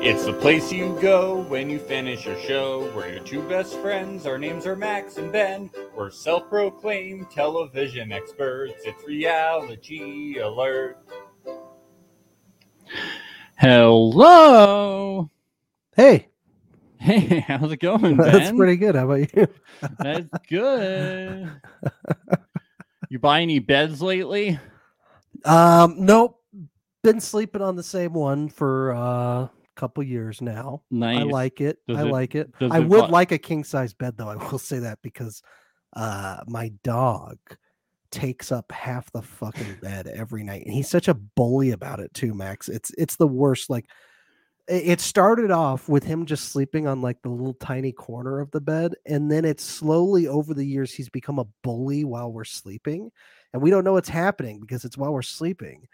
It's the place you go when you finish your show. We're your two best friends. Our names are Max and Ben. We're self proclaimed television experts. It's reality alert. Hello. Hey, Hey, how's it going, Ben? that's pretty good. How about you? That's good. you buy any beds lately? Um, nope. Been sleeping on the same one for uh, a couple years now. Nice. I like it. Does I it- like it. I it would like a king size bed though. I will say that because uh, my dog takes up half the fucking bed every night, and he's such a bully about it too. Max, it's it's the worst. Like it started off with him just sleeping on like the little tiny corner of the bed and then it's slowly over the years he's become a bully while we're sleeping and we don't know what's happening because it's while we're sleeping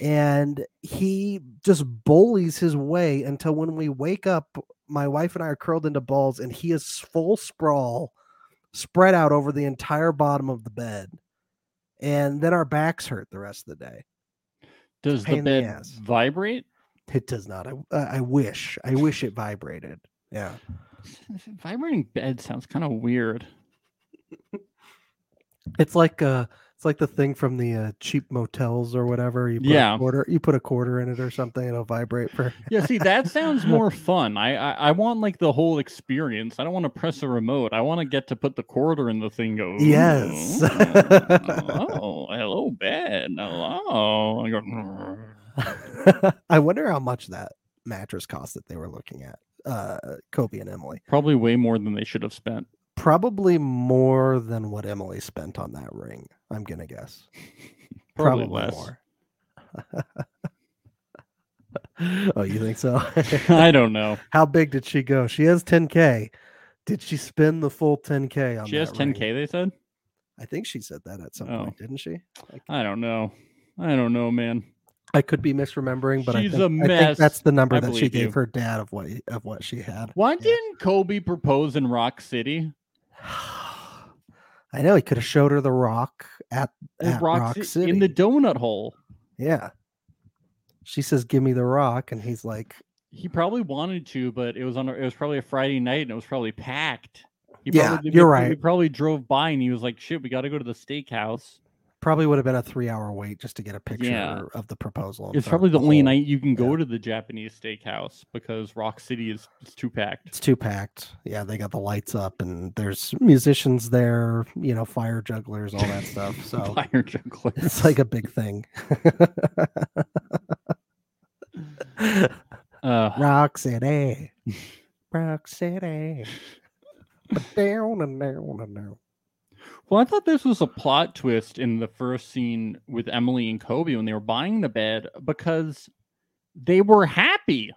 and he just bullies his way until when we wake up my wife and i are curled into balls and he is full sprawl spread out over the entire bottom of the bed and then our backs hurt the rest of the day. Does the in the bed vibrate? it does not. I, uh, I wish i wish it vibrated. Yeah. Vibrating bed sounds kind of weird. It's like uh it's like the thing from the uh, cheap motels or whatever. You put Yeah. a quarter you put a quarter in it or something, it'll vibrate for Yeah, see, that sounds more fun. I, I I want like the whole experience. I don't want to press a remote. I want to get to put the quarter in the thing. Go. Yes. "Ooh, oh, hello, bed. Hello. I go. I wonder how much that mattress cost that they were looking at. Uh Kobe and Emily. Probably way more than they should have spent. Probably more than what Emily spent on that ring, I'm gonna guess. Probably less. more. oh, you think so? I don't know. How big did she go? She has 10k. Did she spend the full 10k on She has that ring? 10k. They said. I think she said that at some Oh. point, didn't she? Like, I don't know. I don't know, man. I could be misremembering, but She's I, a think, I think that's the number I that she gave you. her dad of what of what she had. Why Yeah. didn't Kobe propose in Rock City? I know he could have showed her the rock at, at Rock, Ci- City. in the donut hole. yeah. She says, "Give me the rock," and he's like, He probably wanted to, but it was on. A, it was probably a Friday night, and it was probably packed. He Yeah, probably, you're he- He probably drove by, and he was like, "Shit, we got to go to the steakhouse." Probably would have been a three-hour wait just to get a picture Yeah. of the proposal. and It's the- probably the, only whole- night you can go yeah. to the Japanese steakhouse because Rock City is it's too packed. It's too packed. Yeah, they got the lights up, and there's musicians there. You know, fire jugglers, all that stuff. So Fire jugglers. it's like a big thing. Uh, Rock City. Rock City. Down and down and down. Well, I thought this was a plot twist in the first scene with Emily and Kobe when they were buying the bed because they were happy.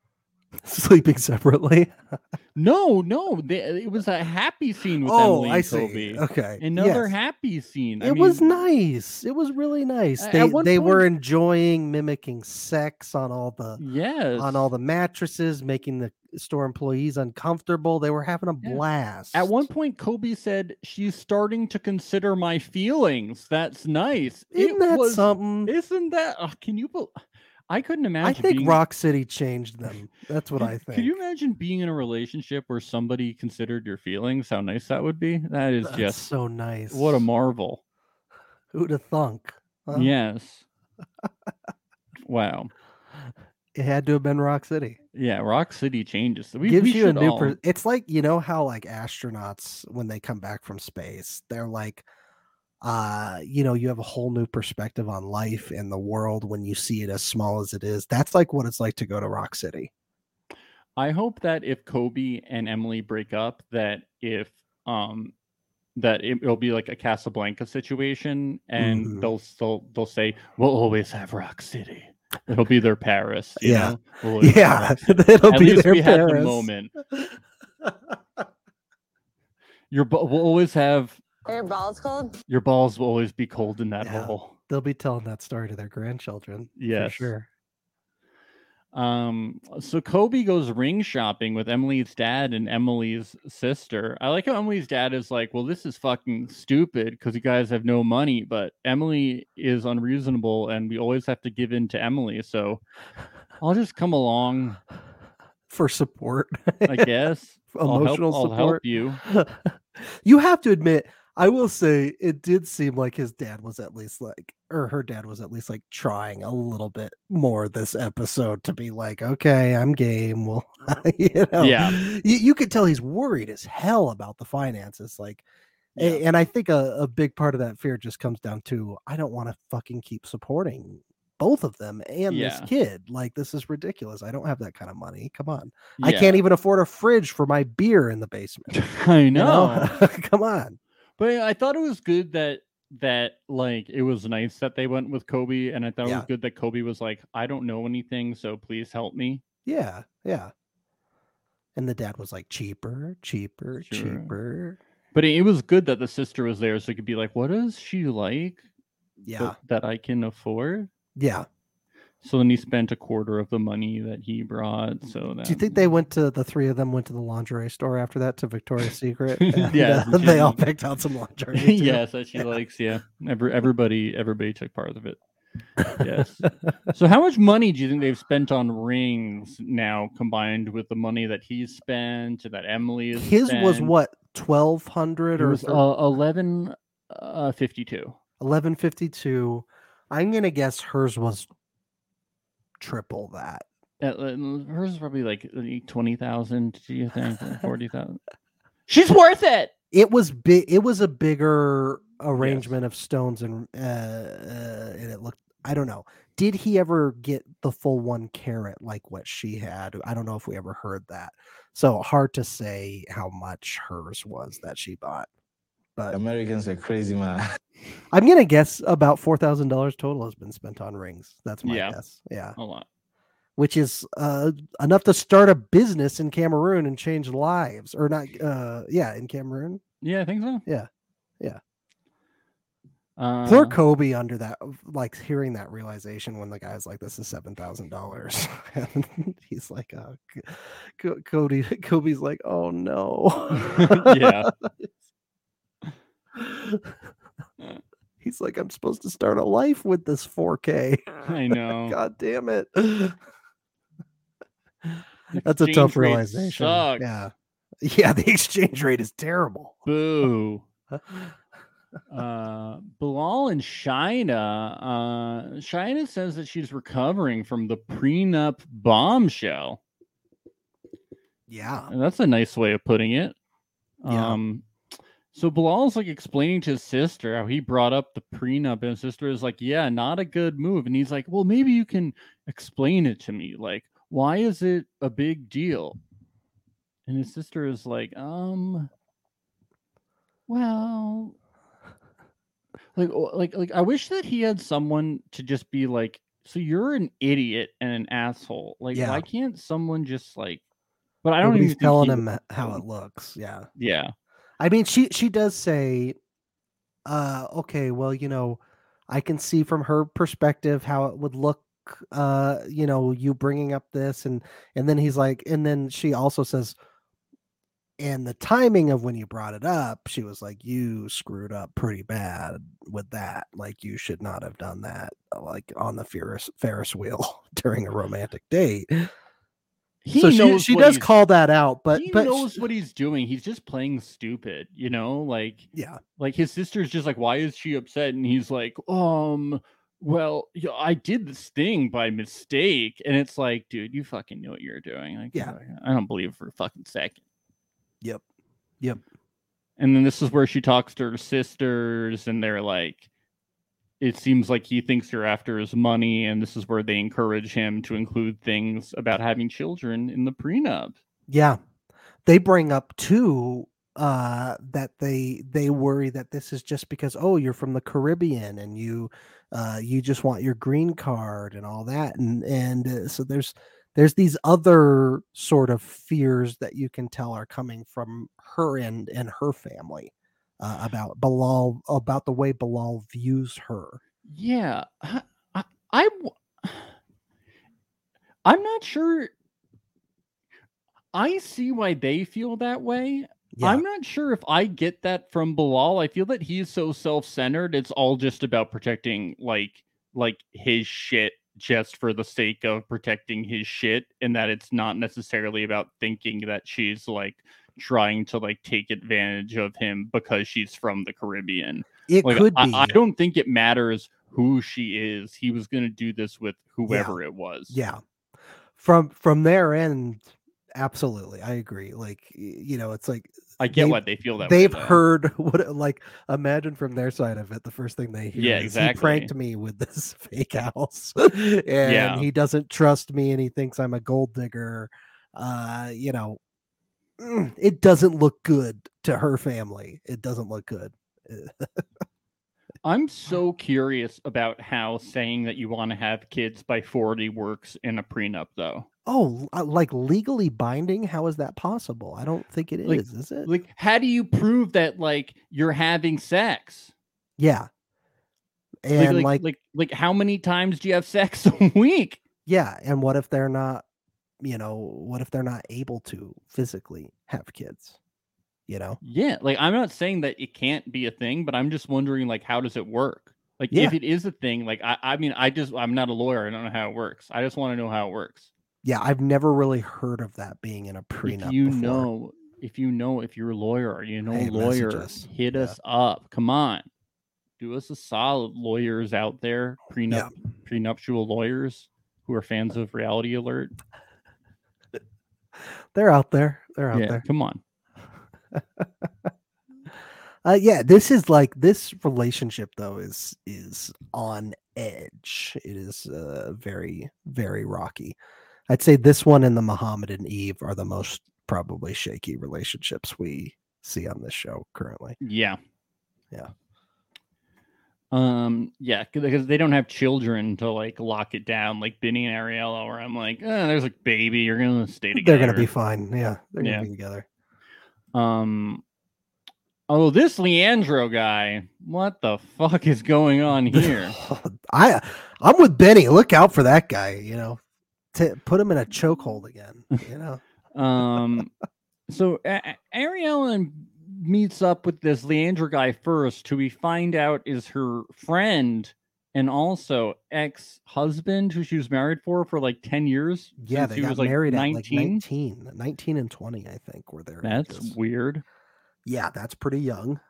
Sleeping separately. No, no, they, it was a happy scene with oh, Emily and I see. Kobe. Okay. Another yes. happy scene. I It was nice. It was really nice. They they were enjoying mimicking sex on all the Yes. on all the mattresses, making the store employees uncomfortable. They were having a Yeah. blast. At one point, Kobe said, "She's starting to consider my feelings. That's nice." isn't It that was- something? Isn't that? uh, can you? bel I couldn't imagine. I think being, Rock City changed them. That's what I think. Could you imagine being in a relationship where somebody considered your feelings? How nice that would be. That is That's just so nice. what a marvel. Who'd have thunk? huh? Yes. wow. It had to have been Rock City. Yeah. Rock City changes. We, Gives we you a new. all- Per- it's like you know how like astronauts when they come back from space, they're like, uh, you know, you have a whole new perspective on life and the world when you see it as small as it is. That's like what it's like to go to Rock City. I hope that if Kobe and Emily break up, that if um that it, will be like a Casablanca situation, and Mhm. they'll still they'll say we'll always have Rock City. It'll be their Paris. you Yeah. know? We'll Yeah, it'll At be least their we had the Paris. moment. Your we'll always have Are your balls cold? your balls will always be cold in that Yeah. hole. They'll be telling that story to their grandchildren. Yes. for sure. Um, so Kobe goes ring shopping with Emily's dad and Emily's sister. I like how Emily's dad is like, "Well, this is fucking stupid because you guys have no money," but Emily is unreasonable, and we always have to give in to Emily. So I'll just come along for support. I guess. Emotional I'll help, I'll support. help you. you have to admit, I will say it did seem like his dad was at least like, or her dad was at least like trying a little bit more this episode to be like, okay, I'm game. Well, you know, Yeah. you, you could tell he's worried as hell about the finances. Like, a- and I think a, a big part of that fear just comes down to I don't want to fucking keep supporting both of them and Yeah. this kid. Like, this is ridiculous. I don't have that kind of money. Come on. I can't even afford a fridge for my beer in the basement. I you know. Come on. But I thought it was good that that like it was nice that they went with Kobe, and I thought it was good that Kobe was like, I don't know anything, so please help me. Yeah, yeah. And the dad was like, cheaper, cheaper, Sure. cheaper. But it, was good that the sister was there, so it could be like, what does she like Yeah, that, that I can afford? yeah. So then he spent a quarter of the money that he brought. So that Do you think they went to the three of them went to the lingerie store after that to Victoria's Secret? And, Yeah, uh, they all picked out some lingerie. too? yes, that she likes. Yeah, Every, everybody, everybody took part of it. Yes. so, how much money do you think they've spent on rings now, combined with the money that he's spent that Emily is? His was what twelve hundred or was uh, eleven uh, fifty-two. eleven fifty two. I'm gonna guess hers was triple that. Uh, uh, hers is probably like twenty thousand. Do you think forty thousand? She's worth it. It was big. It was a bigger arrangement of stones and uh, uh, and it looked. I don't know. Did he ever get the full one carat like what she had? I don't know if we ever heard that. So hard to say how much hers was that she bought. But Americans are crazy, man. I'm gonna guess about four thousand dollars total has been spent on rings. That's my Yeah. guess. Yeah, A lot. which is uh, enough to start a business in Cameroon and change lives, or not? Uh, yeah, in Cameroon. Yeah, I think so. Yeah. Yeah. Uh, Poor Kobe under that, like hearing that realization when the guy's like, "This is seven thousand dollars," and he's like, "Uh, C- Cody." Kobe's like, "Oh no." yeah. he's like, "I'm supposed to start a life with this 4K. I know. God damn it. That's a tough realization. sucks. Yeah. Yeah, the exchange rate is terrible. Boo. uh Bilal and Shina. Uh Shina says that she's recovering from the prenup bombshell. Yeah. And that's a nice way of putting it. Yeah. Um so Bilal's like explaining to his sister how he brought up the prenup, and his sister is like, Yeah, not a good move. And he's like, Well, maybe you can explain it to me. Like, why is it a big deal? And his sister is like, um, well, like, like, like, I wish that he had someone to just be like, so you're an idiot and an asshole. Like, Yeah. why can't someone just like? But I don't Nobody's even telling he him how it looks. Yeah. Yeah, I mean, she she does say, uh, okay, well, you know, I can see from her perspective how it would look, uh, you know, you bringing up this, and and then he's like, and then she also says, and the timing of when you brought it up, she was like, you screwed up pretty bad with that. Like you should not have done that, like on the Ferris Ferris wheel during a romantic date. He so she knows she does call that out, but he but knows what he's doing. He's just playing stupid, you know. Like, yeah, like his sister's just like, why is she upset? And he's like, um, well, yeah, I did this thing by mistake. And it's like, dude, you fucking knew what you were doing. Like, Yeah. I don't believe for a fucking second. Yep. Yep. And then this is where she talks to her sisters, and they're like, it seems like he thinks you're after his money, and this is where they encourage him to include things about having children in the prenup. Yeah. They bring up too uh that they they worry that this is just because oh you're from the Caribbean and you uh you just want your green card and all that and and uh, so there's there's these other sort of fears that you can tell are coming from her and and her family uh, about Bilal about the way Bilal views her. Yeah, I, I'm not sure. I see why they feel that way. Yeah. I'm not sure if I get that from Bilal. I feel that he's so self-centered. It's all just about protecting like like his shit just for the sake of protecting his shit and that it's not necessarily about thinking that she's like trying to like take advantage of him because she's from the Caribbean. It Like could I, be. I don't think it matters who she is. He was going to do this with whoever it was. yeah. From from their end, absolutely, I agree. Like you know, it's like I get They've- they feel that. they've though. heard what like imagine from their side of it the first thing they hear Yeah, is, exactly. he pranked me with this fake house and he doesn't trust me and he thinks i'm a gold digger uh you know it doesn't look good to her family it doesn't look good I'm so curious about how saying that you want to have kids by 40 works in a prenup, though. oh uh, like legally binding how is that possible i don't think it is. Like- is it Like, how do you prove that, like, you're having sex? yeah Like, and like, like, like, like, how many times do you have sex a week? yeah and what if they're not you know what if they're not able to physically have kids you know Yeah, like, I'm not saying that it can't be a thing, but I'm just wondering, like, how does it work? Like, Yeah. if it is a thing, like, I, I mean, I just, I'm not a lawyer. I don't know how it works. I just want to know how it works. Yeah, I've never really heard of that being in a prenup. if you before. know if you know if you're a lawyer or you know Hey, lawyer us. hit Yeah. us up come on do us a solid lawyers out there prenup prenuptial lawyers who are fans of reality alert they're out there. They're out yeah there. come on Uh, yeah, this is like this relationship though is is on edge. It is uh, very very rocky. I'd say this one and the Muhammad and Yve are the most probably shaky relationships we see on this show currently. yeah Yeah. Um yeah because they don't have children to like lock it down like Benny and Ariella where I'm like eh, there's a baby you're gonna stay together They're gonna be fine. Yeah, they're gonna Yeah. be together. um oh this Leandro guy what the fuck is going on here I I'm with Benny. Look out for that guy. You know, to put him in a chokehold again. You know. um so A- A- Ariella meets up with this Leandro guy first who we find out is her friend and also ex-husband who she was married for for like 10 years Yeah, they he got was like married 19 at like 19, 19 and 20, I think, were there. that's weird yeah, that's pretty young.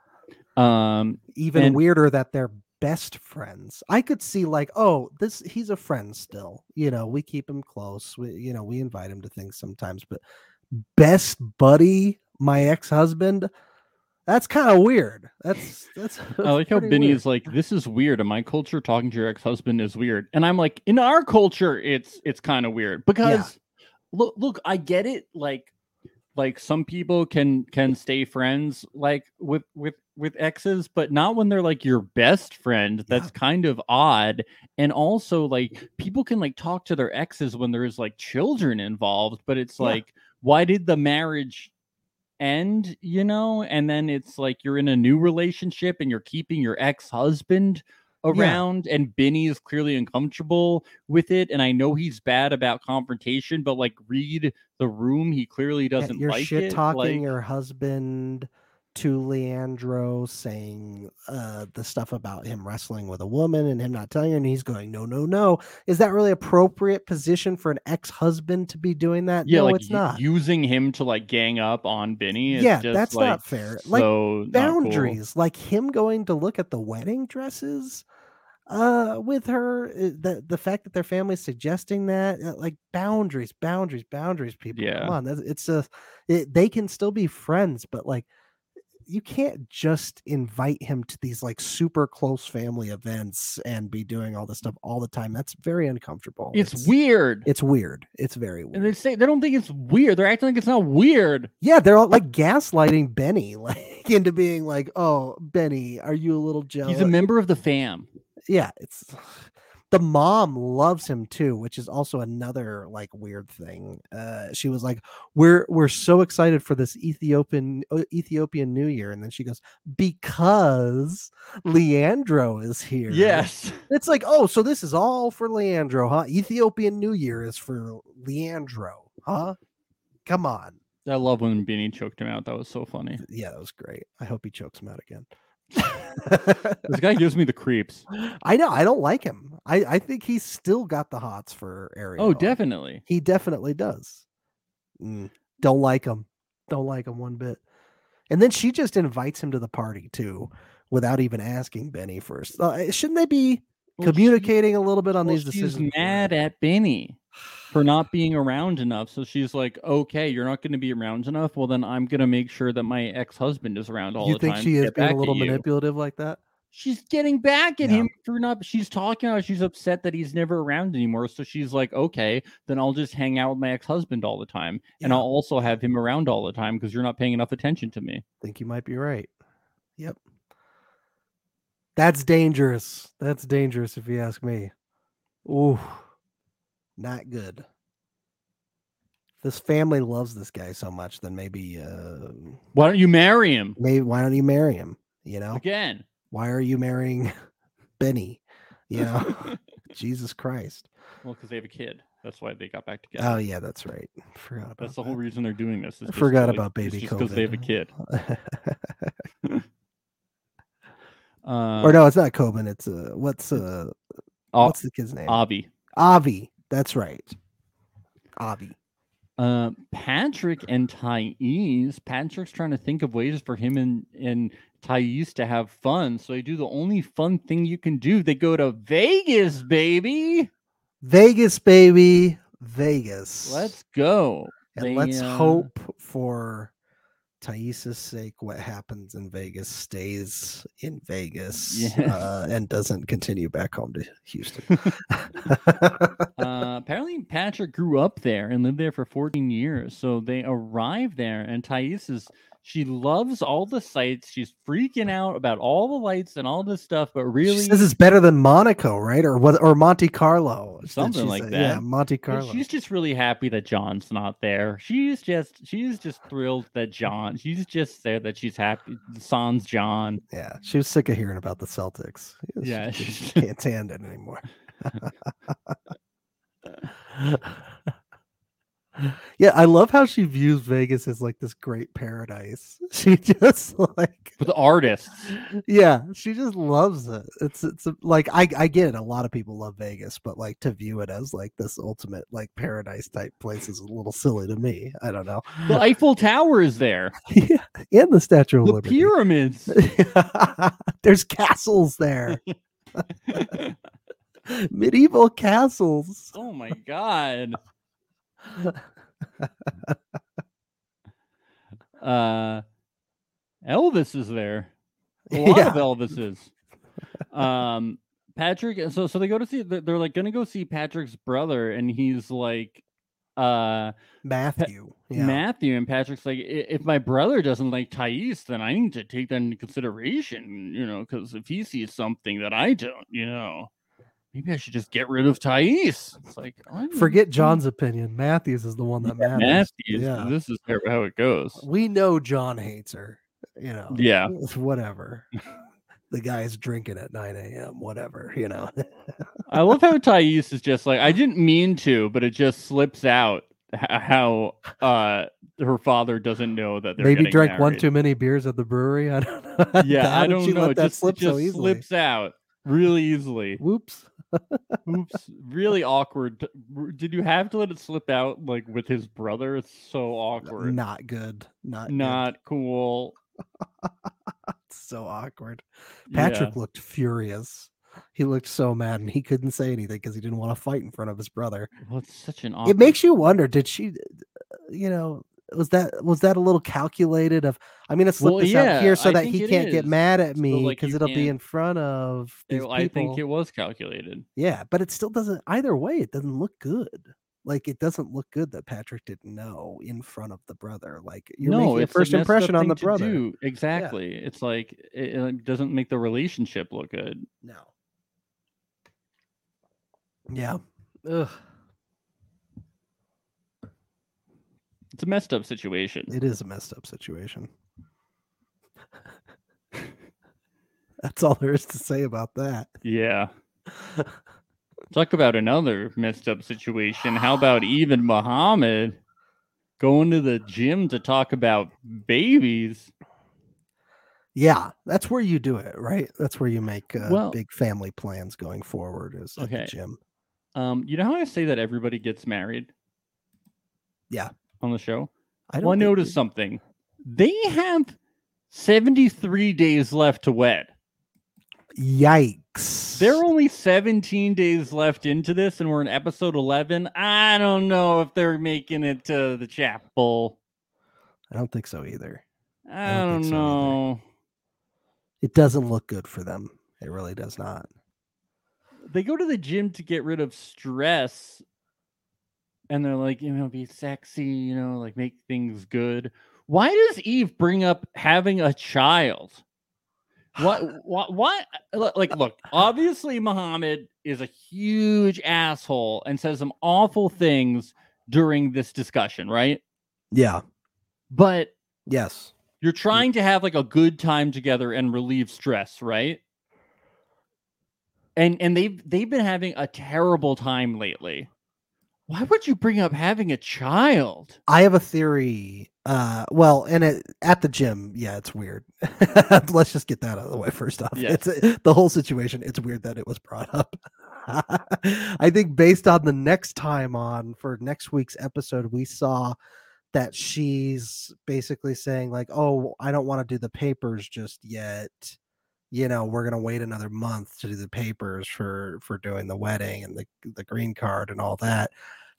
um Even And- weirder that they're best friends. I could see like, oh, this he's a friend still. You know, we keep him close. We, you know, we invite him to things sometimes, but best buddy, my ex-husband, that's kind of weird. That's that's. I like how Benny weird. is like, "This is weird." In my culture, talking to your ex-husband is weird, and I'm like, in our culture, it's it's kind of weird because look, look, I get it. Like, like some people can can stay friends like with with with exes, but not when they're like your best friend. That's kind of odd. And also, like, people can like talk to their exes when there's like children involved, but it's Yeah. like, why did the marriage end you know and then it's like you're in a new relationship and you're keeping your ex-husband around and Benny is clearly uncomfortable with it and I know he's bad about confrontation but like read the room he clearly doesn't you're like shit talking like, your husband to Leandro saying uh the stuff about him wrestling with a woman and him not telling her and he's going no no no is that really appropriate position for an ex-husband to be doing that yeah no like it's not using him to like gang up on Benny is Yeah, just, that's like, not fair. Like, so not cool. boundaries like him going to look at the wedding dresses uh with her uh, the the fact that their family's suggesting that uh, like boundaries boundaries boundaries people Yeah. come on it's a it, they can still be friends but like you can't just invite him to these like super close family events and be doing all this stuff all the time. That's very uncomfortable. It's, weird. it's weird. It's very weird and they say they don't think it's weird. They're acting like it's not weird. Yeah, they're all like gaslighting Benny, like into being like, "Oh, Benny, are you a little jealous?" he's a member of the fam. Yeah, it's the mom loves him too, which is also another like weird thing. Uh, she was like, "We're we're so excited for this Ethiopian uh, Ethiopian New Year," and then she goes, "Because Leandro is here." yes it's like, "Oh, so this is all for Leandro, huh? Ethiopian New Year is for Leandro, huh? Come on." I love when Benny choked him out. That was so funny. yeah, that was great. I hope he chokes him out again. This guy gives me the creeps. I know. I don't like him. I, I think he's still got the hots for Ariel. Oh, definitely. He definitely does. Mm, don't like him. Don't like him one bit. And then she just invites him to the party too, without even asking Benny first. Uh, shouldn't they be Well, she- communicating a little bit on well, these she's mad at Benny for not being around enough. So she's like, "Okay, you're not going to be around enough. Well, then I'm going to make sure that my ex-husband is around all You the time." You think she is being a at little you." manipulative like that? She's getting back at Yeah. him for not. She's talking about she's upset that he's never around anymore. So she's like, "Okay, then I'll just hang out with my ex-husband all the time, and I'll also have him around all the time because you're not paying enough attention to me." I think you might be right. Yep. That's dangerous. That's dangerous if you ask me. Ooh, not good. This family loves this guy so much, then maybe, uh, Why don't you marry him maybe why don't you marry him? You know, again? Why are you marrying Benny? You know, Jesus Christ. Well, because they have a kid. That's why they got back together. Oh yeah, that's right. Forgot about That's the that. whole reason they're doing this. is just forgot like- about baby just because they have a kid. Uh, or no, it's not Coben. It's uh, what's uh, what's the kid's name? Avi. Avi. That's right. Avi. Uh, Patrick and Thais. Patrick's trying to think of ways for him and and Thais to have fun. So they do the only fun thing you can do. They go to Vegas, baby. Vegas, baby. Vegas. Let's go. and they, let's uh, hope for Thais' sake what happens in Vegas stays in Vegas Yes. uh, and doesn't continue back home to Houston. Uh, apparently, Patrick grew up there and lived there for 14 years. So they arrive there, and Thais is she loves all the sights. She's freaking out about all the lights and all this stuff, but really, this is better than Monaco, right? Or what? Or Monte Carlo, Something like say? Yeah, that. Monte Carlo. she's just really happy that John's not there. She's just she's just thrilled that John. She's just there that she's happy. Sans John. Yeah, she was sick of hearing about the Celtics. She Yeah, just she's- can't stand it anymore. yeah, I love how she views Vegas as like this great paradise. She just like, With artists, yeah, she just loves it. It's it's like I I get it. A lot of people love Vegas, but like to view it as like this ultimate like paradise type place is a little silly to me. I don't know. the Eiffel Tower is there. yeah, and the Statue of The Liberty. pyramids. There's castles there. Medieval castles. Oh my god. Uh Elvis is there. A lot of Yeah. Elvises. Um Patrick so so they go to see they're, they're like gonna go see Patrick's brother and he's like uh Matthew. Yeah. Matthew and Patrick's like if my brother doesn't like Thais then I need to take that into consideration you know because if he sees something that I don't you know maybe I should just get rid of Thais it's like Forget John's opinion. Matthews is the one that matters. Matthews Yeah. this is how- it goes We know John hates her. You know. Yeah. Whatever. the guy's drinking at 9 a.m. Whatever. You know. I love how Thais is just like I didn't mean to, but it just slips out how uh her father doesn't know that they're Maybe drank one too many beers at the brewery. I don't know. Yeah, I don't know. It that just, slip it just so slips out really easily. Whoops. Oops, really awkward. Did you have to let it slip out like with his brother? It's so awkward. Not good. Not good. Not cool. It's so awkward. Yeah. Patrick looked furious. He looked so mad and he couldn't say anything because he didn't want to fight in front of his brother. Well, it's such an awkward. It makes you wonder, did she uh, you know, was that was that a little calculated of I'm gonna slip Well, this out here so I that he can't get mad at me like, because you it'll be in front of these I think it was calculated. Yeah, but it still doesn't either way, it doesn't look good. Like it doesn't look good that Patrick didn't know in front of the brother. Like you're no, making a first up impression on the brother. do. Exactly. It's like it, it doesn't make the relationship look good. No. Yeah. Ugh. It's a messed up situation. It is a messed up situation. That's all there is to say about that. Yeah. Talk about another messed up situation. How about even Muhammad going to the gym to talk about babies? Yeah, that's where you do it, right? That's where you make uh, Well- big family plans going forward. Is at the Okay. gym. Um, you know how I say that everybody gets married? Yeah. On the show? I Well, I noticed you- something. They have 73 days left to wed. Yikes! There are only 17 days left into this, and we're in episode 11. I don't know if they're making it to the chapel. I don't think so either. I don't don't, think so either. know. It doesn't look good for them. It really does not. They go to the gym to get rid of stress, and they're like, you know, be sexy, you know, like make things good. Why does Yve bring up having a child? What? What? Uh, what? Like, look. Obviously, Muhammad is a huge asshole and says some awful things during this discussion, right? Yeah. But Yes. you're trying to have like a good time together and relieve stress, right? And and they've they've been having a terrible time lately. Why would you bring up having a child? I have a theory. Uh, well, and it, at the gym, yeah, it's weird. Let's just get that out of the way first off. Yes. It's the whole situation. It's weird that it was brought up. I think based on the next time on for next week's episode, we saw that she's basically saying like, "Oh, I don't want to do the papers just yet." You know, we're gonna wait another month to do the papers for for doing the wedding and the the green card and all that.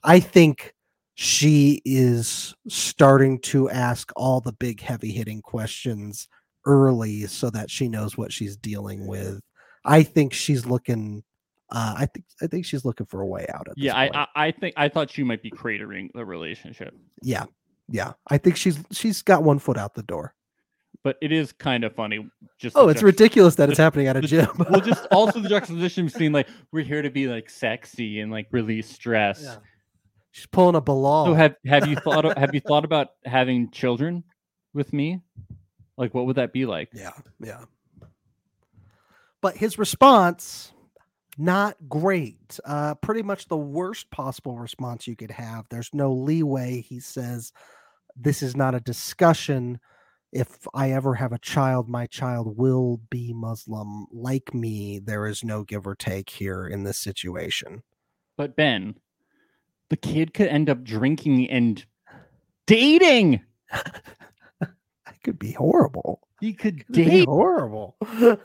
I think she is starting to ask all the big heavy hitting questions early so that she knows what she's dealing with. I think she's looking uh I think I think she's looking for a way out of this Yeah, I. I I think I thought she might be cratering the relationship, yeah. Yeah. I think she's she's got one foot out the door. But it is kind of funny. Just Oh, it's ridiculous that it's the- happening at a the- gym. well, just also the juxtaposition between like we're here to be like sexy and like release stress. Yeah. she's pulling a Bilal. So have have you thought of, have you thought about having children with me? Like what would that be like? Yeah, yeah. But his response, not great. Uh, pretty much the worst possible response you could have. There's no leeway. He says, This is not a discussion. If I ever have a child, my child will be Muslim like me. There is no give or take here in this situation. But Ben, the kid could end up drinking and dating. That could be horrible. He could Could be date. horrible.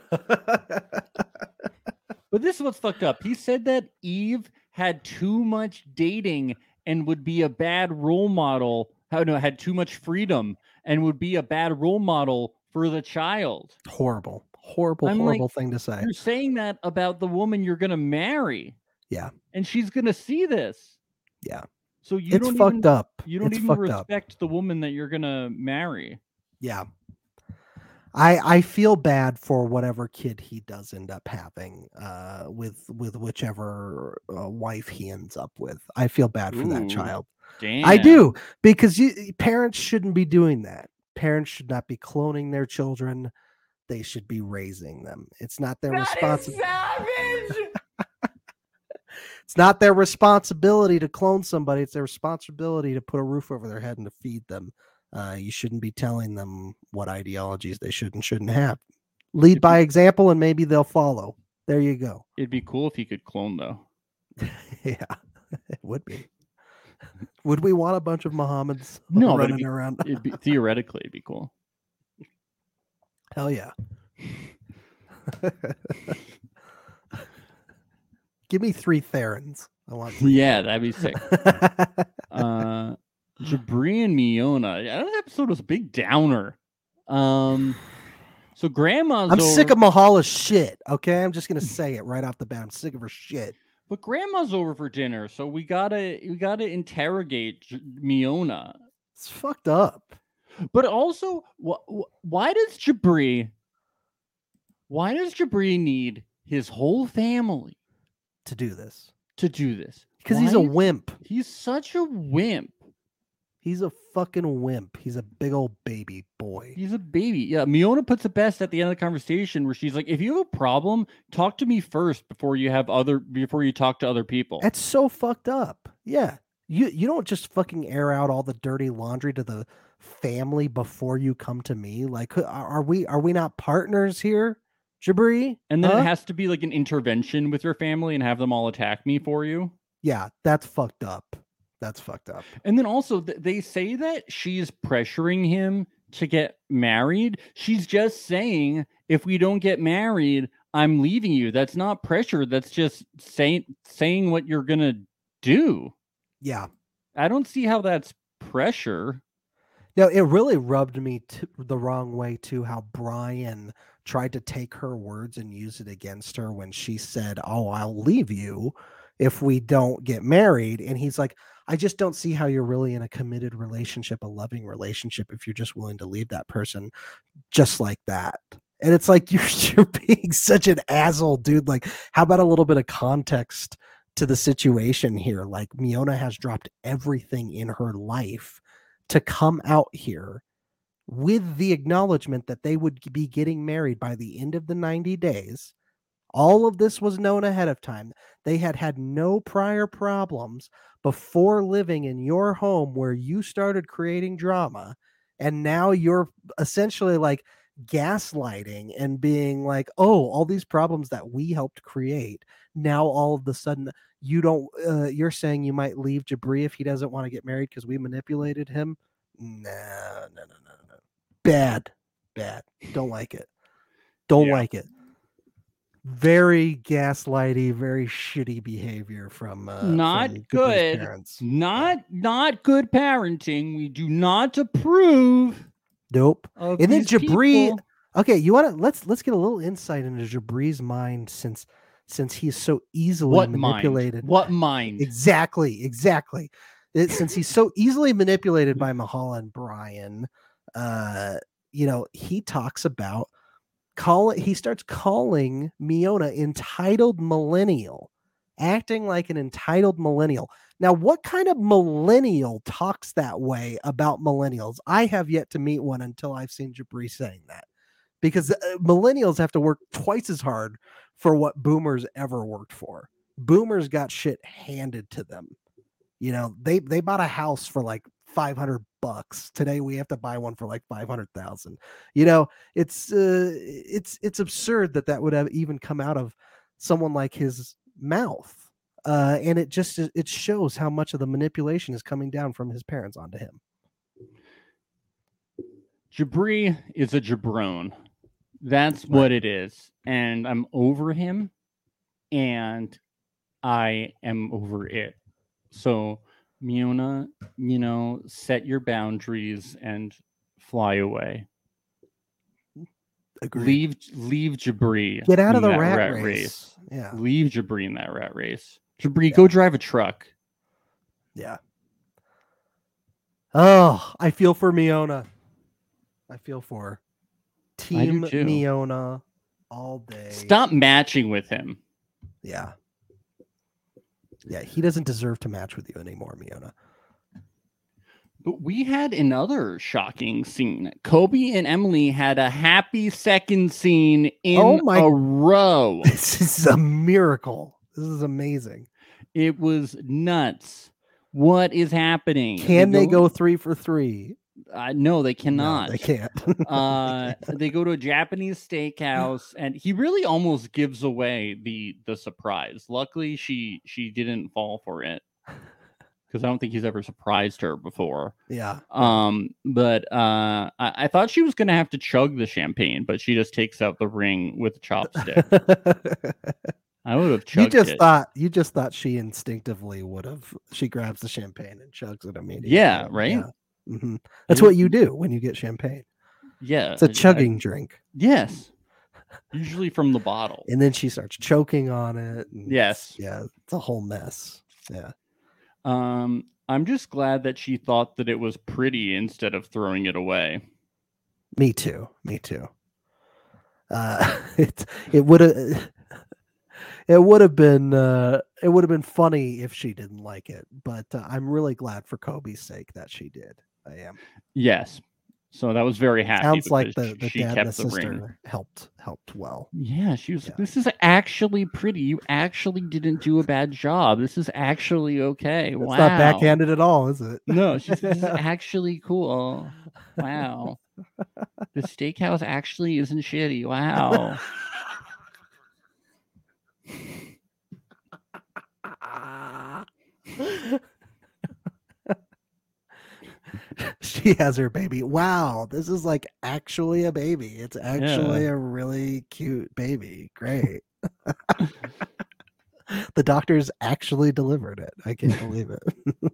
But this is what's fucked up. He said that Yve had too much dating and would be a bad role model. How no, had too much freedom and would be a bad role model for the child. horrible, horrible, I'm like, horrible thing to say. You're saying that about the woman you're gonna marry. Yeah. And she's gonna see this. Yeah. So you It's don't fucked even, up. You don't it's even fucked up. respect the woman that you're gonna marry. Yeah. I I feel bad for whatever kid he does end up having uh with with whichever uh, wife he ends up with. I feel bad for that child. Damn. I do because you parents shouldn't be doing that. Parents should not be cloning their children. They should be raising them. It's not their responsibility. It's not their responsibility to clone somebody. It's their responsibility to put a roof over their head and to feed them. Uh, you shouldn't be telling them what ideologies they should and shouldn't have. Lead by example, and maybe they'll follow. There you go. It'd be cool if he could clone though. yeah, it would be. Would we want a bunch of Mohammeds No, but it'd running be- around? It'd be theoretically it'd be cool. Hell yeah. Give me three Therans. I want. three Yeah, that'd be sick. Uh Jabri and Miona. That episode was a big downer. Um so grandma's I'm sick of Mahala's shit. Okay, I'm just gonna say it right off the bat. I'm sick of her shit. But grandma's over for dinner, so we gotta we gotta interrogate Miona. It's fucked up. But also, wh- wh- why does Jabri why does Jabri need his whole family to do this to do this? because he's a wimp. He's such a wimp. He's a fucking wimp. He's a big old baby boy. He's a baby. Yeah, Miona puts it best at the end of the conversation where she's like, "If you have a problem, talk to me first before you have other before you talk to other people." That's so fucked up. Yeah, you you don't just fucking air out all the dirty laundry to the family before you come to me? Like, are are we are we not partners here, Jabri? And then Huh? it has to be like an intervention with your family and have them all attack me for you. yeah, that's fucked up. That's fucked up. And then also th- they say that she's pressuring him to get married. She's just saying if we don't get married, I'm leaving you. That's not pressure. That's just saying saying what you're going to do. Yeah. I don't see how that's pressure. No, it really rubbed me t- the wrong way too. How Brian tried to take her words and use it against her when she said, "Oh, I'll leave you if we don't get married," and he's like, "I just don't see how you're really in a committed relationship, a loving relationship, if you're just willing to leave that person just like that." And it's like you're you're being such an asshole, dude. Like, how about a little bit of context to the situation here? Like, Miona has dropped everything in her life to come out here with the acknowledgement that they would be getting married by the end of the 90 days. All of this was known ahead of time. They had had no prior problems before living in your home where you started creating drama. And now you're essentially like gaslighting and being like, oh, all these problems that we helped create. Now all of a sudden you don't, uh, you're saying you might leave Jabri if he doesn't want to get married because we manipulated him. No, no, no, no, no. Bad, bad. Don't like it. Don't Yeah. like it. Very gaslighty, very shitty behavior from uh, Not from good. parents. Not not good parenting. We do not approve Nope. And then Jabri- people. Okay, you want to let's let's get a little insight into Jabri's mind since since he's so easily What manipulated. mind? What mind? Exactly, exactly. It- since he's so easily manipulated by Mahala and Brian, uh, you know, he talks about calling. He starts calling Miona entitled millennial, acting like an entitled millennial. Now, what kind of millennial talks that way about millennials? I have yet to meet one until I've seen Jabri saying that, because uh, millennials have to work twice as hard for what boomers ever worked for. Boomers got shit handed to them. You know, they they bought a house for like 500 bucks. Today we have to buy one for like 500,000. You know, it's uh, it's it's absurd that that would have even come out of someone like his mouth. Uh, and it just it shows how much of the manipulation is coming down from his parents onto him. Jabri is a jabron. That's what it is. And I'm over him and I am over it. So, Miona, you know, set your boundaries and fly away. Agreed. Leave leave Jabri. Get out of the that rat, race. Yeah. Leave Jabri in that rat race. Jabri, Yeah. go drive a truck. Yeah. Oh, I feel for Miona. I feel for her. Team. Miona all day. Stop matching with him. Yeah. Yeah, he doesn't deserve to match with you anymore, Miona. But we had another shocking scene. Kobe and Emily had a happy second scene in Oh my- a row. This is a miracle. This is amazing. It was nuts. What is happening? Can they go three for three? Uh, no, they No, cannot. they can't. uh, they go to a Japanese steakhouse, and he really almost gives away the the surprise. Luckily, she she didn't fall for it because I don't think he's ever surprised her before. yeah. Um, but uh, I, I thought she was gonna have to chug the champagne, but she just takes out the ring with a chopstick. I would have you just it. thought you just thought she instinctively would have she grabs the champagne and chugs it immediately. Yeah, right? Mhm. That's what you do when you get champagne. yeah, It's a I- I- chugging drink. yes, usually from the bottle. And then she starts choking on it. Yes. it's- Yeah, it's a whole mess. Yeah. Um, I'm just glad that she thought that it was pretty instead of throwing it away. Me too. Me too. Uh it it would have it would have been uh it would have been funny if she didn't like it, but uh, I'm really glad for Kobe's sake that she did. I am. Yes. So that was very happy. Sounds like the, the she dad and the kept the ring. sister helped helped well. Yeah, she was Yeah. like, This is actually pretty. You actually didn't do a bad job. This is actually okay. It's wow. not backhanded at all, is it? No, she's this is actually cool. Wow. the steakhouse actually isn't shitty. Wow. she has her baby. Wow, this is like actually a baby. It's actually a really cute baby. Great. the doctors actually delivered it. I can't believe it.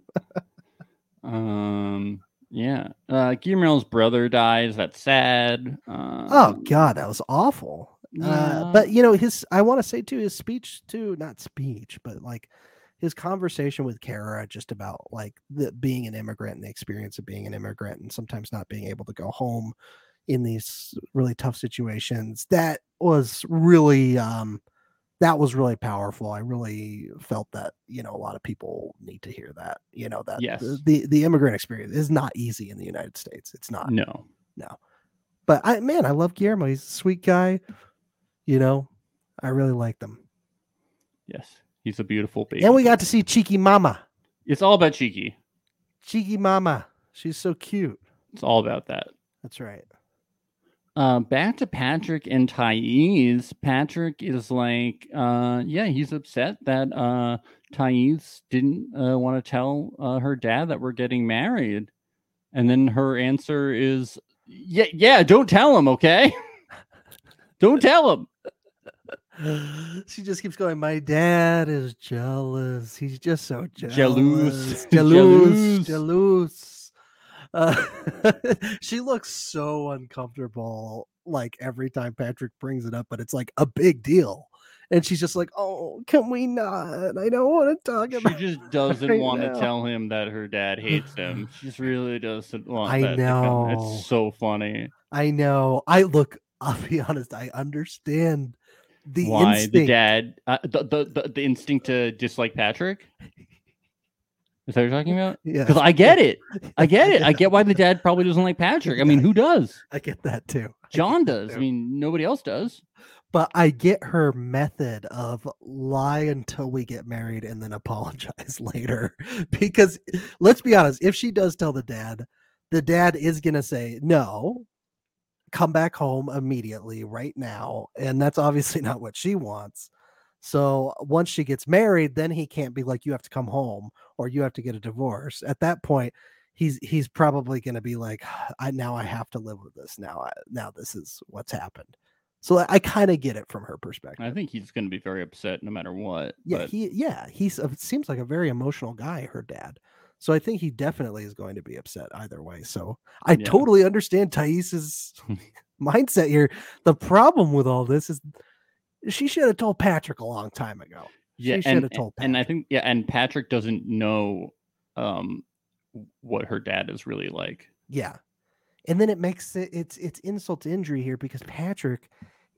Um yeah. Uh Guillermo's brother dies. That's sad. Um, oh god, that was awful. Uh, but you know, his I want to say too, his speech too, not speech, but like his conversation with Kara just about like the, being an immigrant and the experience of being an immigrant and sometimes not being able to go home in these really tough situations. That was really um that was really powerful. I really felt that, you know, a lot of people need to hear that, you know, that Yes. the, the, the immigrant experience is not easy in the United States. It's not no. No. But I man, I love Guillermo. He's a sweet guy. You know, I really like them. Yes. He's a beautiful baby. And we got to see Cheeky Mama. it's all about Cheeky. Cheeky Mama. She's so cute. It's all about that. That's right. Uh, back to Patrick and Thais. Patrick is like, uh, yeah, he's upset that uh, Thais didn't uh, want to tell uh, her dad that we're getting married. And then her answer is, yeah, yeah, don't tell him, okay? don't tell him. She just keeps going. My dad is jealous. He's just so jealous. Jealous. Jealous. Jealous. Jealous. Uh, she looks so uncomfortable like every time Patrick brings it up, but it's like a big deal. And she's just like, Oh, can we not? I don't want to talk about." She just doesn't right want to tell him that her dad hates him. She just really doesn't want I that. to come- know. It's so funny. I know. I look, I'll be honest, I understand the Why instinct. the dad, uh, the, the, the, the instinct to dislike Patrick? Is that what you're talking about? Yeah. Because I get it. I get it. I get why the dad probably doesn't like Patrick. I mean, who does? I get that too. I John does. I mean, nobody else does. but I get her method of lie until we get married and then apologize later. Because let's be honest, if she does tell the dad, the dad is going to say, no, come back home immediately right now. And that's obviously not what she wants. So once she gets married, then he can't be like, you have to come home or you have to get a divorce. At that point, he's he's probably going to be like, I now I have to live with this. Now I now this is what's happened. So I, I kind of get it from her perspective. I think he's going to be very upset no matter what. yeah, but he yeah he's a, seems like a very emotional guy. Her dad. So I think he definitely is going to be upset either way. So I Yeah. totally understand Thais's mindset here. The problem with all this is she should have told Patrick a long time ago. yeah, should and, have told and I think yeah, and Patrick doesn't know um what her dad is really like. Yeah. And then it makes it it's it's insult to injury here because Patrick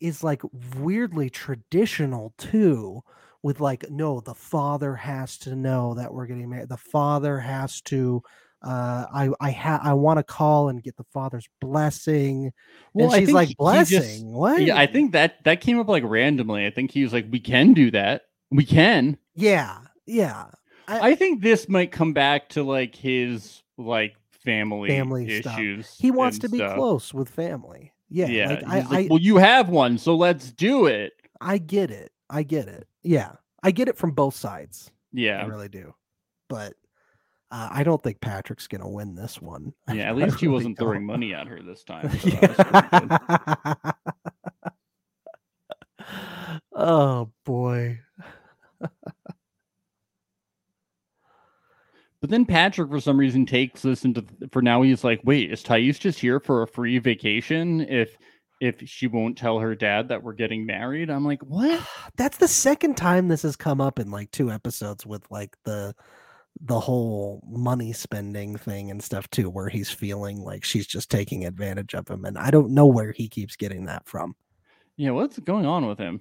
is like weirdly traditional too with like no the father has to know that we're getting married the father has to uh i i ha- i want to call and get the father's blessing Well, and she's like he- he blessing just- what Yeah, I think that that came up like randomly. I think he was like, "We can do that. We can." yeah yeah I think this might come back to like his like family Family stuff. issues. he wants to be stuff. close with family yeah, Yeah, like I, like, I well, you have one, so let's do it. i get it i get it yeah i get it from both sides Yeah, I really do. But uh, I don't think Patrick's to win this one. yeah. At least he really wasn't don't. throwing money at her this time. so was oh boy. But then Patrick, for some reason, takes this into for now. He's like, "Wait, is Thais just here for a free vacation? If if she won't tell her dad that we're getting married?" I'm like, "What?" That's the second time this has come up in like two episodes with like the the whole money spending thing and stuff too where he's feeling like she's just taking advantage of him and I don't know where he keeps getting that from. Yeah, what's going on with him?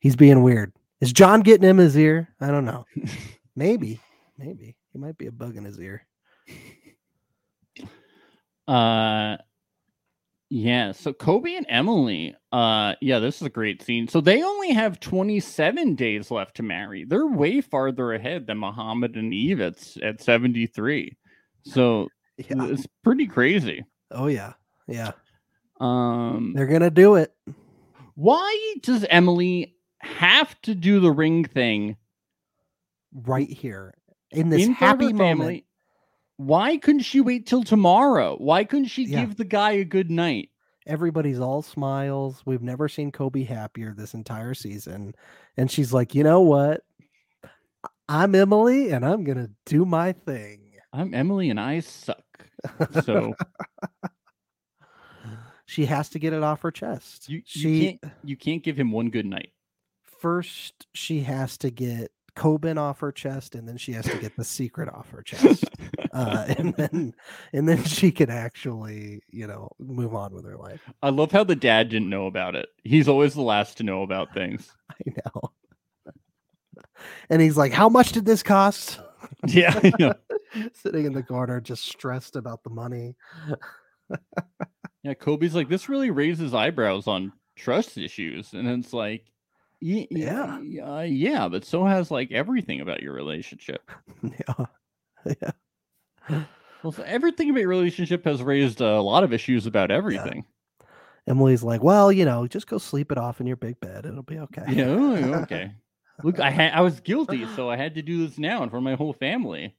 He's being weird. Is John getting him his ear? I don't know. Maybe. Maybe. He might be a bug in his ear. Uh, Yeah, so Kobe and Emily, uh yeah, this is a great scene. So they only have 27 days left to marry. They're way farther ahead than Muhammad and Yve at, at 73. So Yeah. it's pretty crazy. Oh yeah. Yeah. Um They're gonna do it. why does Emily have to do the ring thing right here in this in front of her happy moment. Why couldn't she wait till tomorrow? Why couldn't she Yeah. give the guy a good night? Everybody's all smiles. We've never seen Kobe happier this entire season. And she's like, you know what? I'm Emily and I'm gonna do my thing. I'm Emily and I suck. So She has to get it off her chest. you, you she can't you can't give him one good night. first she has to get Koban off her chest, and then she has to get the secret off her chest. uh, and then and then she can actually, you know, move on with her life. I love how the dad didn't know about it. He's always the last to know about things. I know. And he's like, How much did this cost? Yeah, know. Sitting in the corner, just stressed about the money. yeah. Kobe's like, this really raises eyebrows on trust issues, and it's like, "Ye- Yeah. yeah, uh, yeah, but so has like everything about your relationship. yeah. Yeah. Well, so everything about your relationship has raised a lot of issues about everything. Emily's like, Well, you know, just go sleep it off in your big bed. It'll be okay. Yeah, oh, okay. Look, I had I was guilty, so I had to do this now in front of my whole family.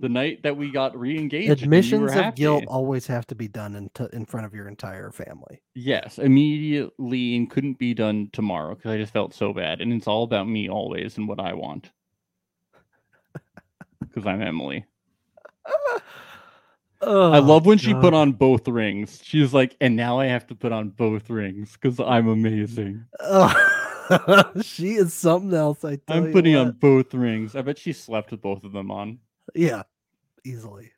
The night that we got re-engaged, Admissions of guilt always have to be done in, t- in front of your entire family. Yes, immediately and couldn't be done tomorrow because I just felt so bad. And it's all about me always and what I want. Because I'm Emily. Oh, I Oh, love when she put on both rings. She's like, and now I have to put on both rings because I'm amazing. Oh, she is something else. I tell I'm you putting on both rings. I bet she slept with both of them on. Yeah, easily.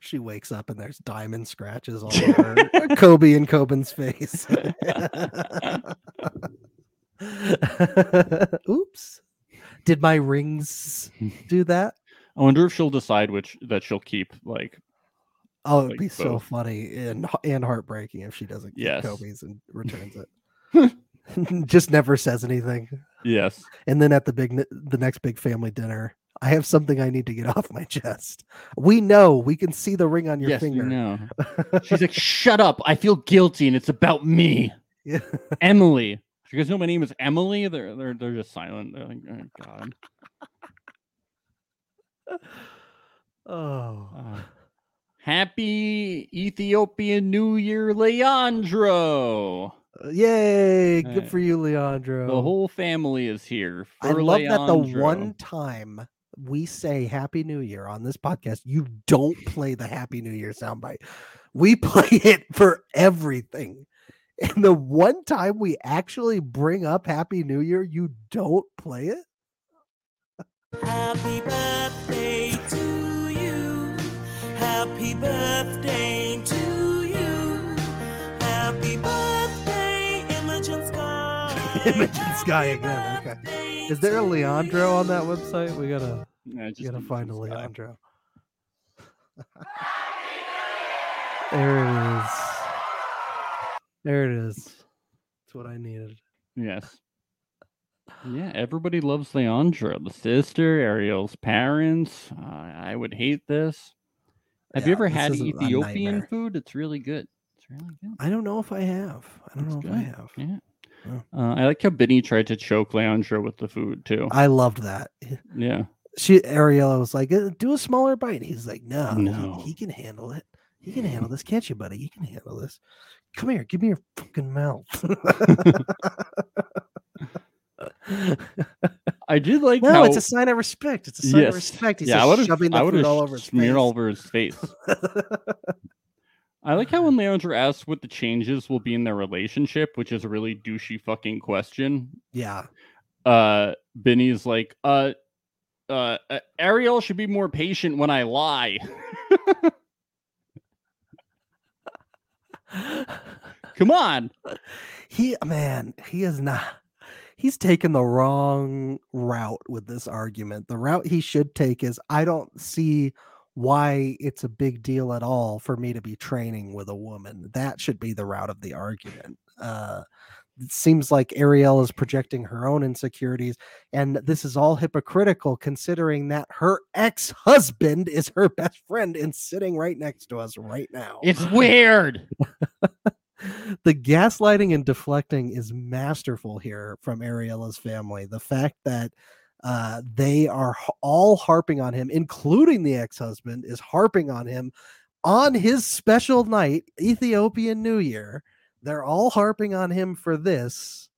she wakes up and there's diamond scratches all over Kobe and Koban's face. Oops. Did my rings do that? I wonder if she'll decide which that she'll keep. Like, Oh, it'd Like be so funny and and heartbreaking if she doesn't keep Yes. Kobe's and returns it. Just never says anything. yes, And then at the big, the next big family dinner, I have something I need to get off my chest. We know we can see the ring on your yes, finger. know. She's like, shut up! I feel guilty, and it's about me, Yeah. Emily. You guys know my name is Emily. They're they're they're just silent. They're like, oh god. Oh, Uh, happy Ethiopian New Year, Leandro. yay! Good uh, for you, Leandro. The whole family is here. For I love that the one time we say Happy New Year on this podcast, you don't play the Happy New Year soundbite. We play it for everything. And the one time we actually bring up Happy New Year, you don't play it? Happy birthday to you. Happy birthday to you. Happy birthday, Imogen Sky. Imogen Sky again, okay. Is there a Leandro on that website? We gotta Yeah, we just gotta find a Sky. Leandro. there it is. There it is. That's what I needed. Yes. Yeah, everybody loves Leandro. The sister, Ariel's parents. Uh, I would hate this. Have you ever had is a- a Ethiopian food? It's really good. It's really good. I don't know if I have. I don't It's know if. I have. Yeah. Oh. Uh, I like how Benny tried to choke Leandro with the food too. I loved that. yeah. She Ariela was like, "Uh, "Do a smaller bite." He's like, "No, he- No. He, can handle it. He can handle this, can't you, buddy? He can handle this. Come here, give me your fucking mouth." I did like no, how it's a sign of respect. It's a sign of respect. He's yeah, I just shoving the I food all over his smeared face. all over his face. I like how when Leandro asks what the changes will be in their relationship, which is a really douchey fucking question. yeah, Uh, Benny's like, uh, uh, uh, Ariel should be more patient when I lie. Come on. he man, he is not. He's taken the wrong route with this argument. The route he should take is I don't see why it's a big deal at all for me to be training with a woman. That should be the route of the argument. Uh, it seems like Ariel is projecting her own insecurities, and this is all hypocritical considering that her ex husband is her best friend and sitting right next to us right now. It's weird. the gaslighting and deflecting is masterful here from Ariela's family. The fact that uh, they are all harping on him, including the ex husband, is harping on him on his special night, Ethiopian New Year. They're all harping on him for this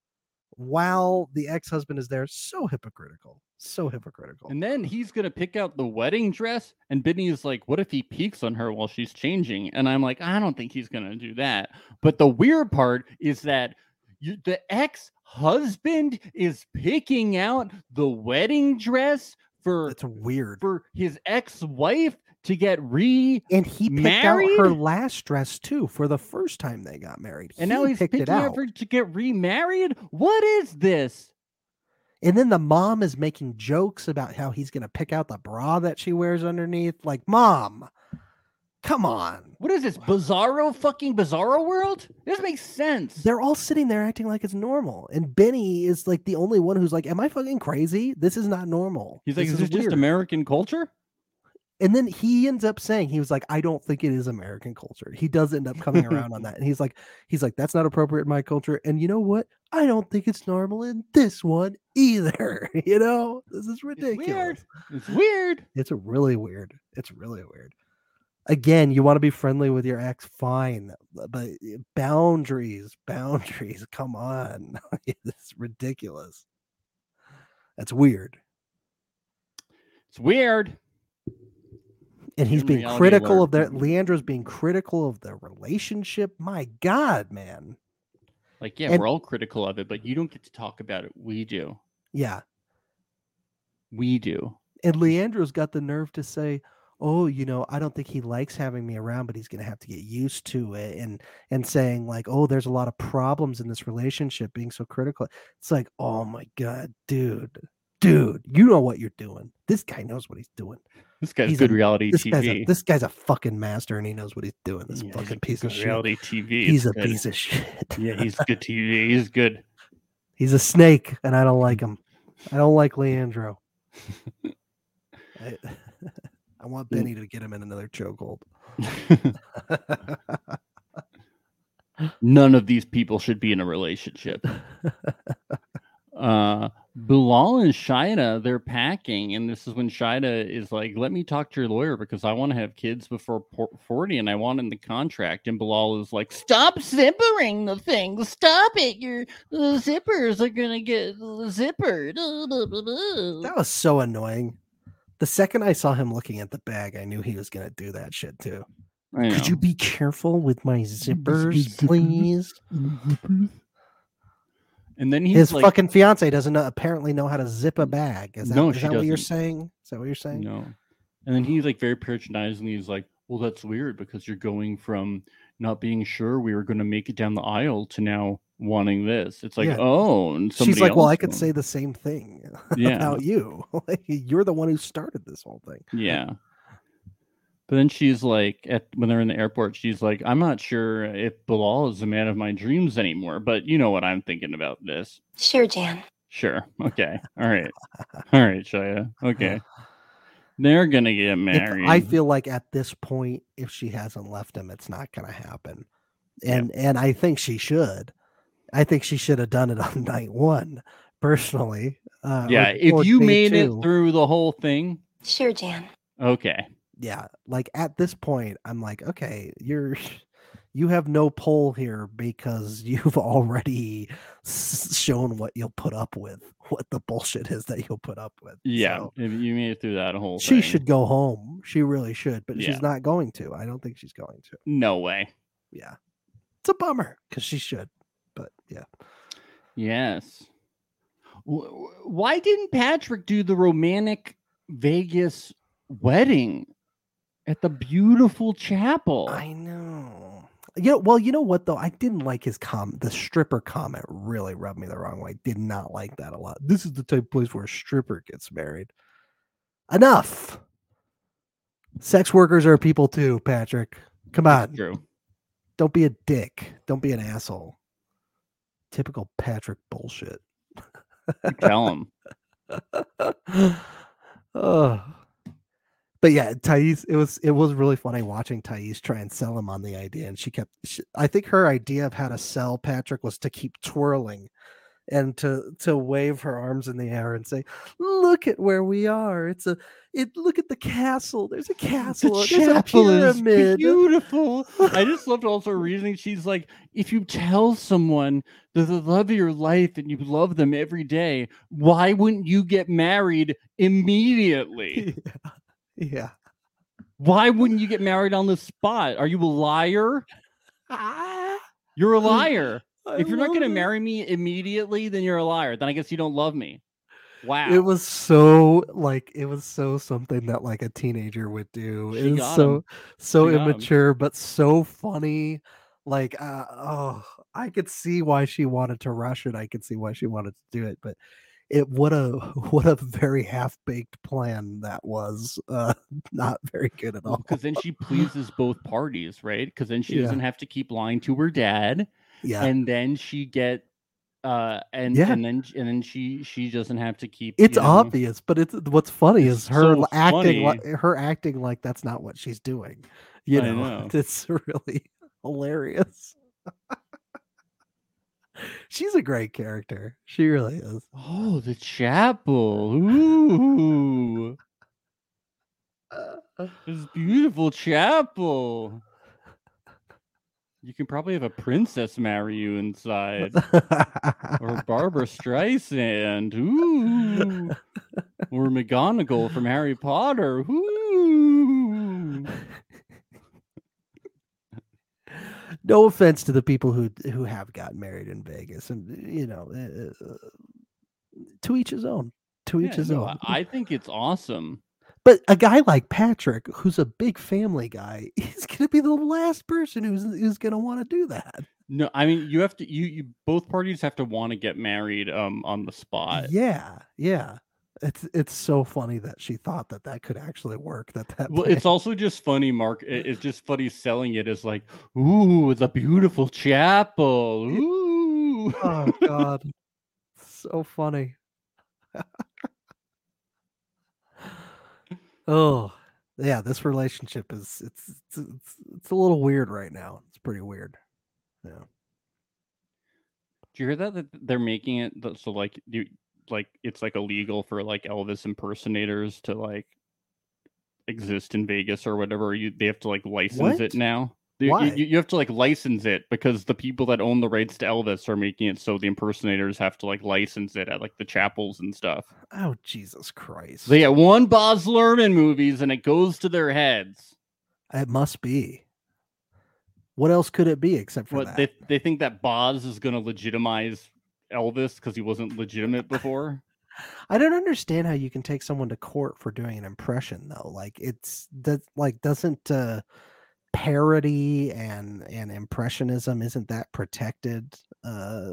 while the ex husband is there. So hypocritical. So hypocritical. And then he's gonna pick out the wedding dress, and Benny is like, "What if he peeks on her while she's changing?" And I'm like, "I don't think he's gonna do that." But the weird part is that you, the ex-husband is picking out the wedding dress for it's weird. for his ex-wife to get re, And he picked out her last dress too for the first time they got married. and now he's picked picking it out. out her to get remarried. What is this? And then the mom is making jokes about how he's going to pick out the bra that she wears underneath. Like, mom, come on. What is this bizarro fucking bizarro world? This makes sense. They're all sitting there acting like it's normal. And Benny is like the only one who's like, Am I fucking crazy? This is not normal. He's like, This is this just. American culture? And then he ends up saying, he was like, I don't think it is American culture. He does end up coming around on that. And he's like, he's like, that's not appropriate in my culture. And you know what? I don't think it's normal in this one either. You know, this is It's ridiculous. weird. It's weird. It's really weird. It's really weird. Again, you want to be friendly with your ex, fine, but uh, boundaries, boundaries. Come on, it's ridiculous. That's weird. It's weird. And he's In being critical of their. Mm-hmm. Leandro's being critical of their relationship. My God, man. Like, yeah, And- we're all critical of it, but you don't get to talk about it. We do. Yeah, We do. and Leandro's got the nerve to say, "Oh, you know, I don't think he likes having me around, but he's going to have to get used to it." And and saying like, "Oh, there's a lot of problems in this relationship, being so critical." It's like, "Oh my god, dude, dude, you know what you're doing. This guy knows what he's doing. This guy's He's good a- reality This guy's a, TV. this guy's a fucking master, and he knows what he's doing. This Yeah, fucking piece of good shit. reality TV. He's a good. piece of shit. Yeah, he's good TV. He's good. he's a snake, and I don't like him. I don't like Leandro. I, I want Benny to get him in another chokehold. None of these people should be in a relationship. uh Bilal and Shaeeda, they're packing, and this is when Shaeeda is like, "Let me talk to your lawyer because I want to have kids before forty, and I want in the contract." And Bilal is like, "Stop zippering the thing! Stop it! Your the zippers are gonna get zippered." That was so annoying. The second I saw him looking at the bag, I knew he was going to do that shit too. Could you be careful with my zippers, please? And then he's His like, fucking fiance doesn't know, apparently know how to zip a bag. Is that, No, is that what you're saying? Is that what you're saying? No. And then he's like very patronizingly he's like, Well, that's weird because you're going from not being sure we were gonna make it down the aisle to now wanting this. It's like, Yeah. oh, and She's like, well, I could won." say the same thing Yeah. about you. You're the one who started this whole thing. Yeah. But then she's like, at when they're in the airport, she's like, I'm not sure if Bilal is the man of my dreams anymore, but you know what I'm thinking about this. Sure, Jan. Sure. Okay. All right. All right, Shia. Okay. They're gonna get If- married. I feel like at this point, if she hasn't left him, it's not going to happen. And and I think she should. I think she should have done it on night one, personally. Uh, yeah, or if you made two. it through the whole thing, Sure, Jan. okay. Yeah like at this point i'm like okay you're you have no pull here because you've already s- shown what you'll put up with what the bullshit is that you'll put up with Yeah, So, if you made it through that whole she thing. should go home she really should but Yeah. she's not going to i don't think she's going to No way. yeah it's a bummer because she should but yeah Yes. Why didn't Patrick do the romantic Vegas wedding at the beautiful chapel? i know you know, well, you know what though? I didn't like his com. The stripper comment really rubbed me the wrong way. Did not like that a lot. This is the type of place where a stripper gets married. Enough. Sex workers are people too, Patrick. Come on. True. Don't be a dick. Don't be an asshole. Typical Patrick bullshit. You Tell him. oh. But yeah, Thais, it was it was really funny watching Thais try and sell him on the idea, and she kept. She, I think her idea of how to sell Patrick was to keep twirling, and to to wave her arms in the air and say, "Look at where we are. It's a it. Look at the castle. There's a castle. The There's a pyramid." beautiful. I just loved also reasoning. She's like, if you tell someone they're the love of your life and you love them every day, why wouldn't you get married immediately? yeah. Yeah. Why wouldn't you get married on the spot? Are you a liar? You're a liar. I if you're not going to marry me immediately, then you're a liar. Then I guess you don't love me. Wow. It was so like it was so something that like a teenager would do. She It was so him. so She immature, but so funny. Like uh, oh, I could see why she wanted to rush it. I could see why she wanted to do it, but it what a what a very half baked plan that was. Uh, not very good at all. because then she pleases both parties, right? Because then she Yeah. doesn't have to keep lying to her dad, yeah, and then she get uh and Yeah. and then and then she she doesn't have to keep it's you know- obvious, but it's what's funny It's is her so acting like her acting like that's not what she's doing. You know, know. it's really hilarious. She's a great character. She really is. Oh, the chapel. Ooh. This beautiful chapel. You can probably have a princess marry you inside. or Barbra Streisand. Ooh. or McGonagall from Harry Potter. Ooh. No offense to the people who who have gotten married in Vegas, and you know, uh, to each his own. To each Yeah, his no, own. I I think it's awesome. But a guy like Patrick, who's a big family guy, he's going to be the last person who's who's going to want to do that. No, I mean you have to you, you both parties have to want to get married um on the spot. Yeah, yeah. It's it's so funny that she thought that that could actually work. That that. Well, it's also just funny, Mark. it- It's just funny selling it as like, ooh, it's a beautiful chapel. Ooh. oh god, so funny. oh yeah, this relationship is it's, it's it's it's a little weird right now. It's pretty weird. Yeah. Do you hear that? That they're making it so like you like it's like illegal for like Elvis impersonators to like exist in Vegas or whatever. You they have to like license What? it now. You- you- you have to like license it because the people that own the rights to Elvis are making it so the impersonators have to like license it at like the chapels and stuff. Oh Jesus Christ! They get one Baz Luhrmann movies and it goes to their heads. It must be. What else could it be except for What that? they they think that Baz is going to legitimize Elvis because he wasn't legitimate before. I don't understand how you can take someone to court for doing an impression though. Like it's that like doesn't uh parody and and impressionism isn't that protected uh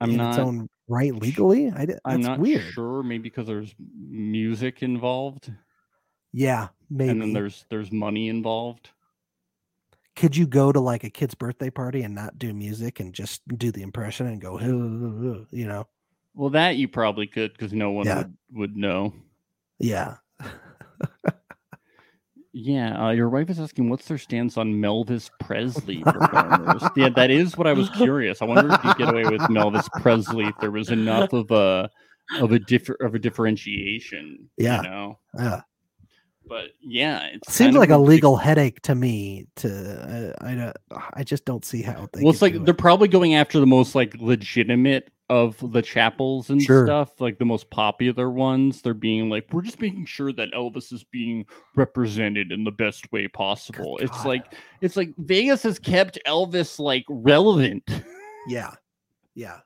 I'm in not. its own right legally? I I'm not weird. sure. Maybe because there's music involved, Yeah, maybe. and then there's there's money involved. Could you go to like a kid's birthday party and not do music and just do the impression and go, you know? Well, that you probably could because no one Yeah. would, would know. Yeah. Yeah, uh, your wife is asking what's their stance on Melvis Presley performers. yeah, that is what I was curious. I wonder if you get away with Melvis Presley if there was enough of a of a differ of a differentiation. Yeah. you know. Yeah. But yeah, it Seems like a legal headache to me. To uh, I don't, I just don't see how they. Well, it's like they're probably going after the most like legitimate of the chapels and Sure. stuff, like the most popular ones. They're being like, we're just making sure that Elvis is being represented in the best way possible. It's God. like it's like Vegas has kept Elvis like relevant. Yeah. Yeah.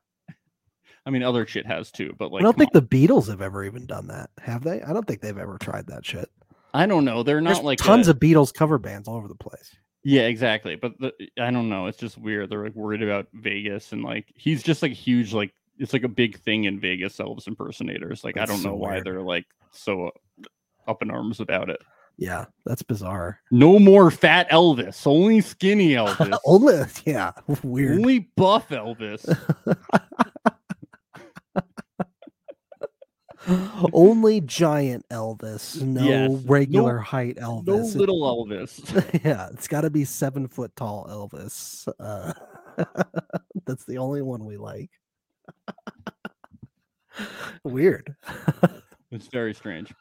I mean, other shit has too, but like I don't think the Beatles have ever even done that, have they? I don't think they've ever tried that shit. I don't know. They're There's not like tons a- of Beatles cover bands all over the place. Yeah, exactly. But the, I don't know. It's just weird. They're like worried about Vegas and like he's just like huge. Like it's like a big thing in Vegas. Elvis impersonators. Like That's I don't so know why weird. they're like so up in arms about it. Yeah, that's bizarre. No more fat Elvis, only skinny Elvis. Only, yeah, weird. Only buff Elvis. Only giant Elvis, no Yes, no- regular height Elvis. It- little Elvis. yeah, it's got to be seven foot tall Elvis. Uh, that's the only one we like. Weird. It's very strange.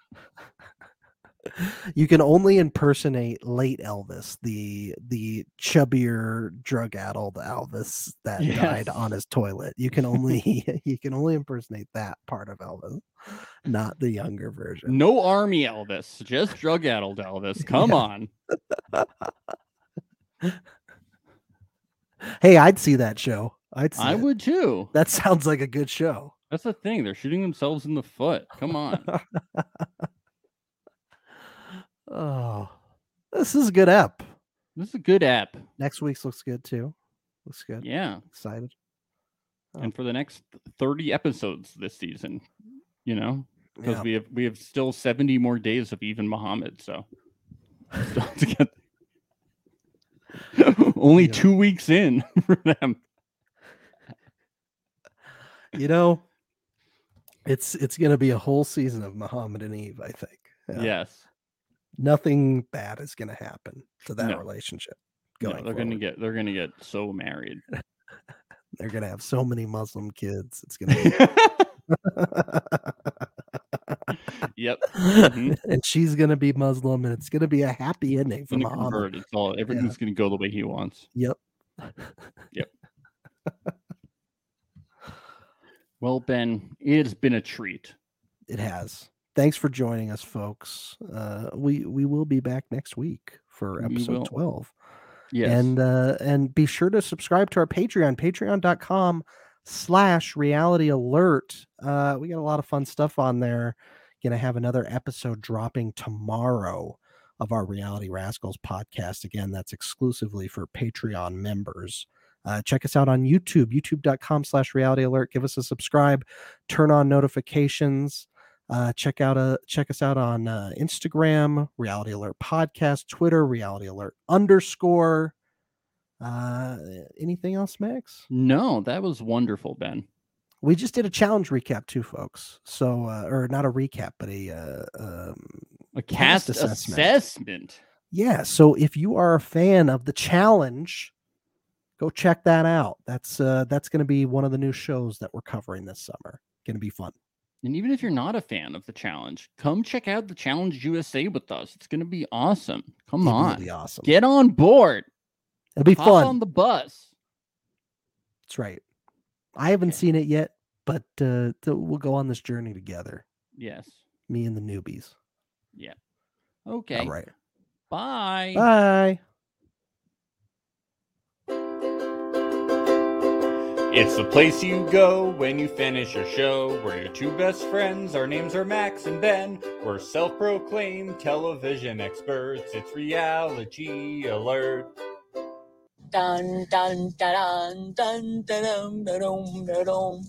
You can only impersonate late Elvis, the the chubbier, drug-addled Elvis that died on his toilet. You can only you can only impersonate that part of Elvis, not the younger version. No army Elvis, just drug addled Elvis. Come Yeah. on. Hey, I'd see that show. I'd see I it. would too. That sounds like a good show. That's the thing. They're shooting themselves in the foot. Come on. Oh, this is a good app. this is a good app. Next week's looks good too. Looks good. Yeah. Excited. Oh. And for the next 30 episodes this season, you know, because Yeah. we have we have still 70 more days of even Muhammad. So only Yeah. two weeks in for them. You know, it's it's gonna be a whole season of Muhammad and Yve. I think. Yeah. Yes. Nothing bad is gonna happen to that No. relationship. No, Going they're gonna get they're gonna get so married. They're gonna have so many Muslim kids. It's gonna. Be... yep. Mhm. and she's gonna be Muslim, and it's gonna be a happy ending for Muhammad. It's all everything's gonna go the way he wants. Yep. Yep. Well, Ben, it's been a treat. It has. Thanks for joining us, folks. Uh, we we will be back next week for episode twelve. Yes. And uh, and be sure to subscribe to our Patreon, patreon.com slash reality alert. Uh, we got a lot of fun stuff on there. Gonna have another episode dropping tomorrow of our Reality Rascals podcast. Again, that's exclusively for Patreon members. Uh, check us out on YouTube, youtube.com slash reality alert. Give us a subscribe, turn on notifications. Uh, check out uh, check us out on uh, Instagram, Reality Alert Podcast, Twitter, Reality Alert underscore. Uh, anything else, Max? no, that was wonderful, Ben. We just did a challenge recap too, folks. So, uh, or not a recap, but a uh, um, A Cast cast, assessment. assessment. yeah. So, if you are a fan of the challenge, go check that out. That's uh, that's going to be one of the new shows that we're covering this summer. Going to be fun. And even if you're not a fan of the challenge, come check out the Challenge USA with us. It's going to be awesome. Come It will on. be awesome. Get on board. It'll be Hop fun. on the bus. That's right. I haven't Okay. seen it yet, but uh, we'll go on this journey together. Yes. Me and the newbies. Yeah. Okay. All right. Bye. Bye. It's the place you go when you finish your show. We're your two best friends. Our names are Max and Ben. We're self proclaimed television experts. It's reality alert. dun dun dun dun dun dun dun dun dun